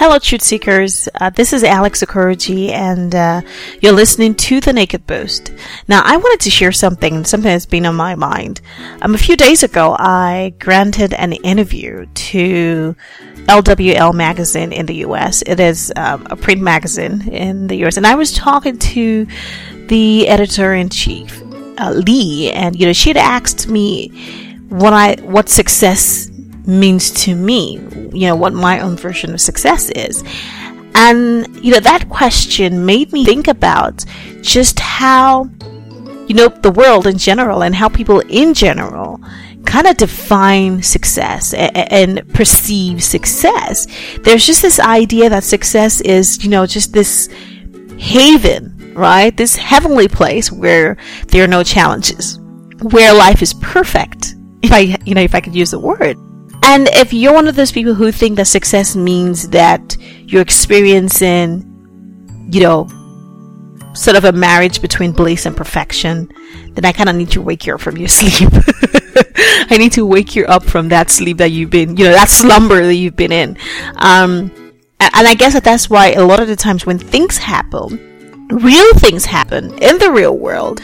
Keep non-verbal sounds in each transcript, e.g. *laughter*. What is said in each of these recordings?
Hello, Truth Seekers. Uh, this is Alex Okoroji, and uh, you're listening to The Naked Boost. Now, I wanted to share something, something that's been on my mind. Um, a few days ago, I granted an interview to LWL magazine in the US. It is um, a print magazine in the US, and I was talking to the editor in chief, uh, Lee, and you know, she had asked me what I what success means to me, you know, what my own version of success is. And, you know, that question made me think about just how, you know, the world in general and how people in general kind of define success and, and perceive success. There's just this idea that success is, you know, just this haven, right? This heavenly place where there are no challenges, where life is perfect. If I, you know, if I could use the word. And if you're one of those people who think that success means that you're experiencing, you know, sort of a marriage between bliss and perfection, then I kind of need to wake you up from your *laughs* sleep. I need to wake you up from that sleep that you've been, you know, that slumber that you've been in. Um, and I guess that that's why a lot of the times when things happen, real things happen in the real world,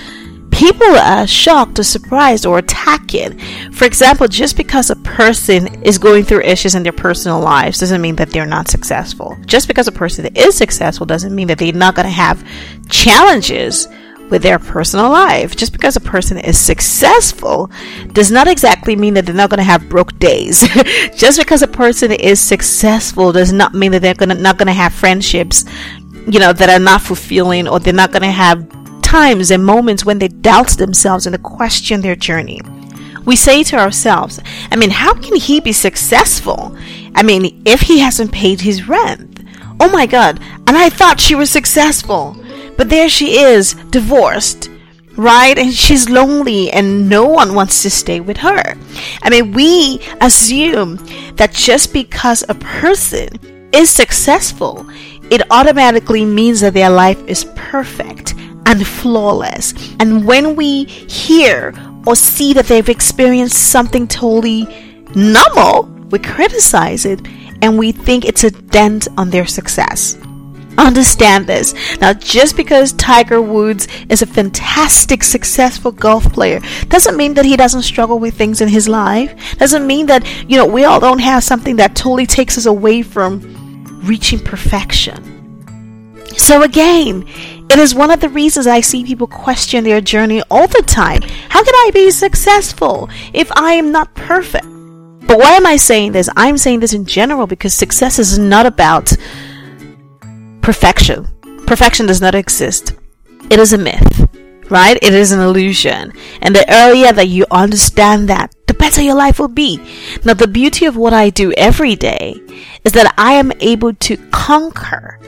people are shocked or surprised or attack it. For example, just because a person is going through issues in their personal lives doesn't mean that they're not successful. Just because a person is successful doesn't mean that they're not going to have challenges with their personal life. Just because a person is successful does not exactly mean that they're not going to have broke days. *laughs* Just because a person is successful does not mean that they're gonna, not going to have friendships, you know, that are not fulfilling or they're not going to have times and moments when they doubt themselves and question their journey. We say to ourselves, I mean, how can he be successful? I mean, if he hasn't paid his rent. Oh my God. And I thought she was successful. But there she is, divorced, right? And she's lonely and no one wants to stay with her. I mean, we assume that just because a person is successful, it automatically means that their life is perfect and flawless. And when we hear or see that they've experienced something totally normal, we criticize it and we think it's a dent on their success. Understand this. Now, just because Tiger Woods is a fantastic, successful golf player doesn't mean that he doesn't struggle with things in his life. Doesn't mean that, you know, we all don't have something that totally takes us away from reaching perfection. So again, it is one of the reasons I see people question their journey all the time. How can I be successful if I am not perfect? But why am I saying this? I'm saying this in general because success is not about perfection. Perfection does not exist. It is a myth, right? It is an illusion. And the earlier that you understand that, the better your life will be. Now, the beauty of what I do every day is that I am able to conquer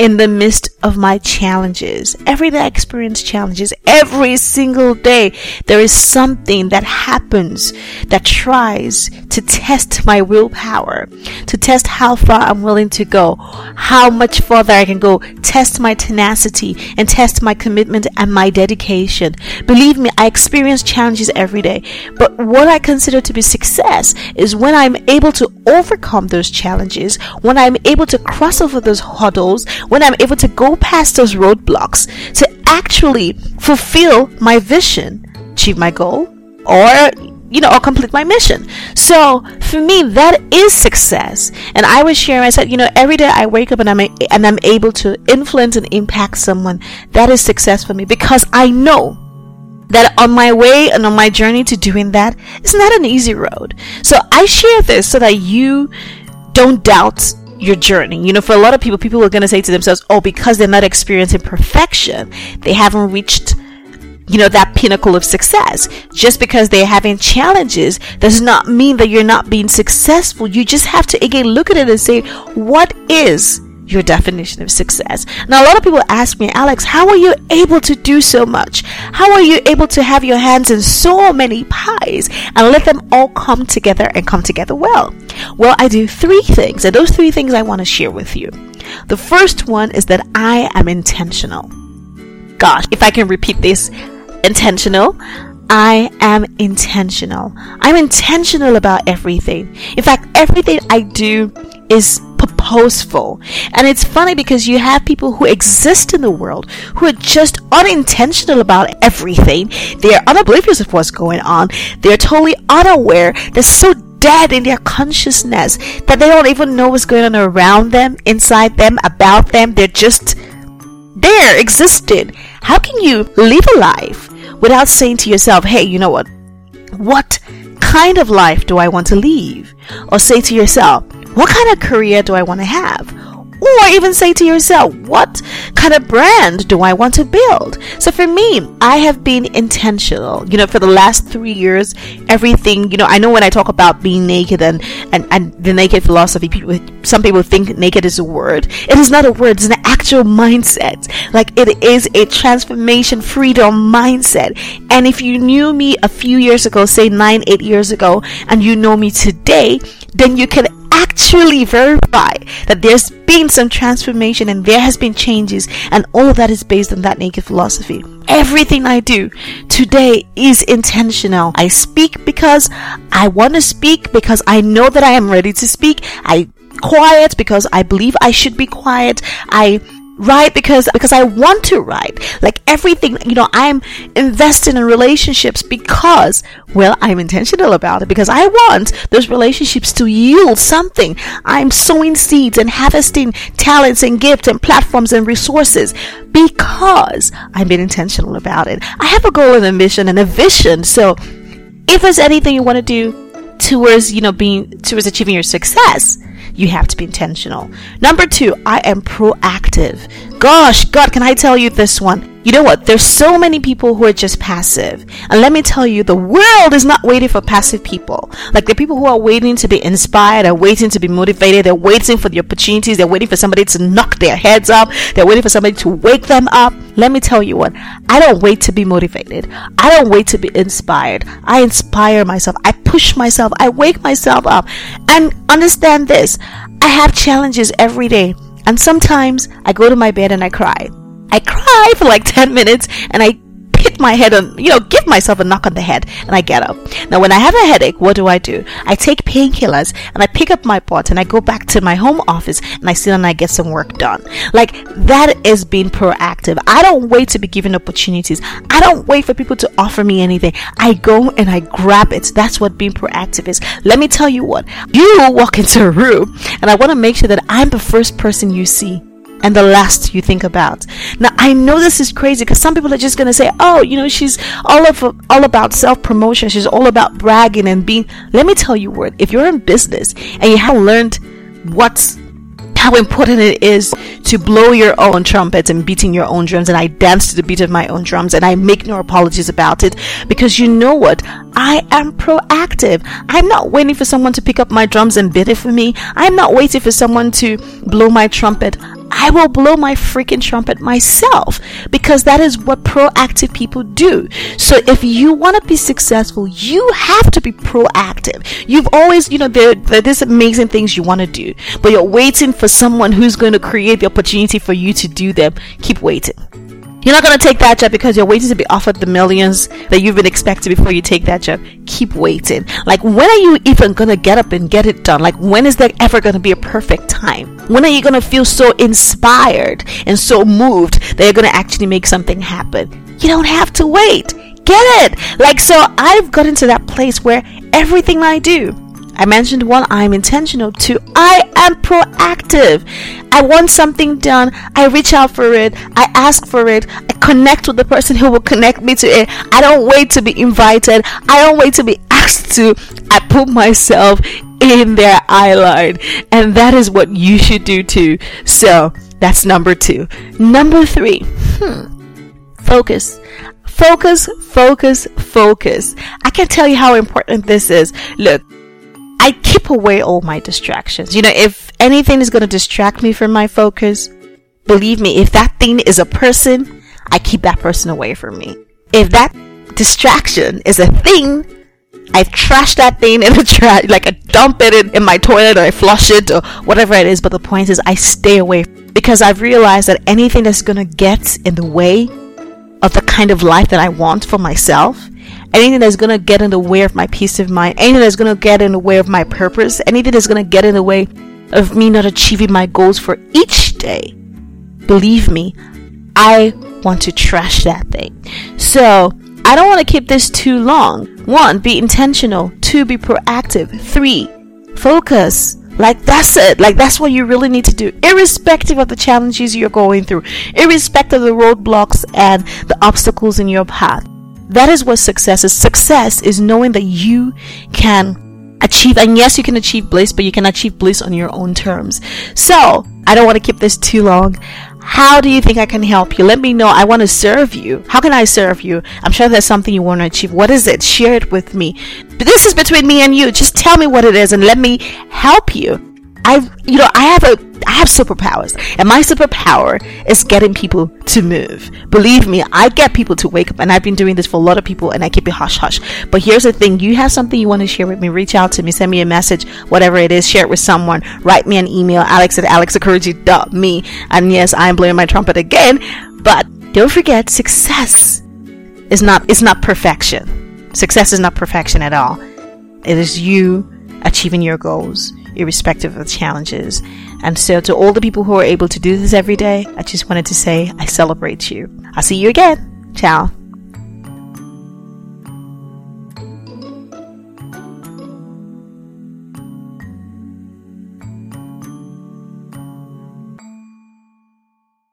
in the midst of my challenges. Every day I experience challenges. Every single day there is something that happens that tries to test my willpower, to test how far I'm willing to go, how much further I can go, test my tenacity and test my commitment and my dedication. Believe me, I experience challenges every day. But what I consider to be success is when I'm able to overcome those challenges, when I'm able to cross over those hurdles, when I'm able to go past those roadblocks to actually fulfill my vision, achieve my goal, or you know, or complete my mission. So for me, that is success. And I was sharing, I said, you know, every day I wake up and I'm a, and I'm able to influence and impact someone. That is success for me because I know that on my way and on my journey to doing that, it's not an easy road. So I share this so that you don't doubt your journey. You know, for a lot of people, people are going to say to themselves, oh, because they're not experiencing perfection, they haven't reached, you know, that pinnacle of success. Just because they're having challenges does not mean that you're not being successful. You just have to, again, look at it and say, what is your definition of success. Now, a lot of people ask me, Alex, how are you able to do so much? How are you able to have your hands in so many pies and let them all come together and come together well? Well, I do three things, and those three things I want to share with you. The first one is that I am intentional. Gosh, if I can repeat this intentional, I am intentional. I'm intentional about everything. In fact, everything I do is purposeful. And it's funny because you have people who exist in the world who are just unintentional about everything. They're unoblivious of what's going on. They're totally unaware. They're so dead in their consciousness that they don't even know what's going on around them, inside them, about them. They're just there, existing. How can you live a life without saying to yourself, hey, you know what? What kind of life do I want to live? Or say to yourself, what kind of career do I want to have? Or even say to yourself, what kind of brand do I want to build? So for me, I have been intentional. You know, for the last three years, everything, you know, I know when I talk about being naked and, and, and the naked philosophy, people, some people think naked is a word. It is not a word, it's an actual mindset. Like it is a transformation, freedom mindset. And if you knew me a few years ago, say nine, eight years ago, and you know me today, then you can actually verify that there's been some transformation and there has been changes and all of that is based on that naked philosophy. Everything I do today is intentional. I speak because I want to speak because I know that I am ready to speak. I quiet because I believe I should be quiet. I write because because I want to write. Like everything, you know, I'm invested in relationships because well, I'm intentional about it because I want those relationships to yield something. I'm sowing seeds and harvesting talents and gifts and platforms and resources because I'm being intentional about it. I have a goal and a mission and a vision. So if there's anything you want to do towards, you know, being towards achieving your success, you have to be intentional. Number two, I am proactive. Gosh, God, can I tell you this one? You know what? There's so many people who are just passive. And let me tell you, the world is not waiting for passive people. Like the people who are waiting to be inspired, are waiting to be motivated, they're waiting for the opportunities, they're waiting for somebody to knock their heads up, they're waiting for somebody to wake them up. Let me tell you what, I don't wait to be motivated. I don't wait to be inspired. I inspire myself. I push myself. I wake myself up. And understand this, I have challenges every day. And sometimes I go to my bed and I cry. I cry for like *laughs* 10 minutes and I hit my head on, you know, give myself a knock on the head and I get up. Now, when I have a headache, what do I do? I take painkillers and I pick up my pot and I go back to my home office and I sit and I get some work done. Like that is being proactive. I don't wait to be given opportunities. I don't wait for people to offer me anything. I go and I grab it. That's what being proactive is. Let me tell you what, you walk *laughs* into a room and I want to make sure that I'm the first person you see and the last you think about. Now I know this is crazy because some people are just gonna say, "Oh, you know, she's all of all about self promotion. She's all about bragging and being." Let me tell you what: if you're in business and you haven't learned what's how important it is to blow your own trumpets and beating your own drums and I dance to the beat of my own drums and I make no apologies about it because you know what I am proactive I'm not waiting for someone to pick up my drums and beat it for me I'm not waiting for someone to blow my trumpet I will blow my freaking trumpet myself because that is what proactive people do. So if you want to be successful, you have to be proactive. You've always, you know, there, there's amazing things you want to do, but you're waiting for someone who's going to create the opportunity for you to do them. Keep waiting. You're not going to take that job because you're waiting to be offered the millions that you've been expecting before you take that job. Keep waiting. Like, when are you even going to get up and get it done? Like, when is there ever going to be a perfect time? When are you going to feel so inspired and so moved that you're going to actually make something happen? You don't have to wait. Get it? Like, so I've gotten to that place where everything I do, I mentioned one, I'm intentional. Two, I am proactive. I want something done. I reach out for it. I ask for it. I connect with the person who will connect me to it. I don't wait to be invited. I don't wait to be asked to. I put myself in their eye line. And that is what you should do too. So that's number two. Number three, hmm, focus. Focus, focus, focus. I can tell you how important this is. Look, I keep away all my distractions. You know, if anything is going to distract me from my focus, believe me, if that thing is a person, I keep that person away from me. If that distraction is a thing, I trash that thing in the *laughs* trash, like I dump it in, in my toilet or I flush it or whatever it is. But the point is, I stay away because I've realized that anything that's going to get in the way of the kind of life that I want for myself anything that's going to get in the way of my peace of mind, anything that's going to get in the way of my purpose, anything that's going to get in the way of me not achieving my goals for each day, believe me, I want to trash that thing. So, I don't want to keep this too long. One, be intentional. Two, be proactive. Three, focus. Like that's it. Like that's what you really need to do, irrespective of the challenges you're going through, irrespective of the roadblocks and the obstacles in your path. That is what success is. Success is knowing that you can achieve, and yes, you can achieve bliss, but you can achieve bliss on your own terms. So, I don't want to keep this too long. How do you think I can help you? Let me know. I want to serve you. How can I serve you? I'm sure there's something you want to achieve. What is it? Share it with me. This is between me and you. Just tell me what it is and let me help you. I, you know, I have a, I have superpowers, and my superpower is getting people to move. Believe me, I get people to wake up, and I've been doing this for a lot of people, and I keep it hush hush. But here's the thing: you have something you want to share with me, reach out to me, send me a message, whatever it is, share it with someone, write me an email, alex at alexokoroji.me. And yes, I am blowing my trumpet again, but don't forget, success is not is not perfection. Success is not perfection at all. It is you achieving your goals irrespective of the challenges. And so, to all the people who are able to do this every day, I just wanted to say I celebrate you. I'll see you again. Ciao.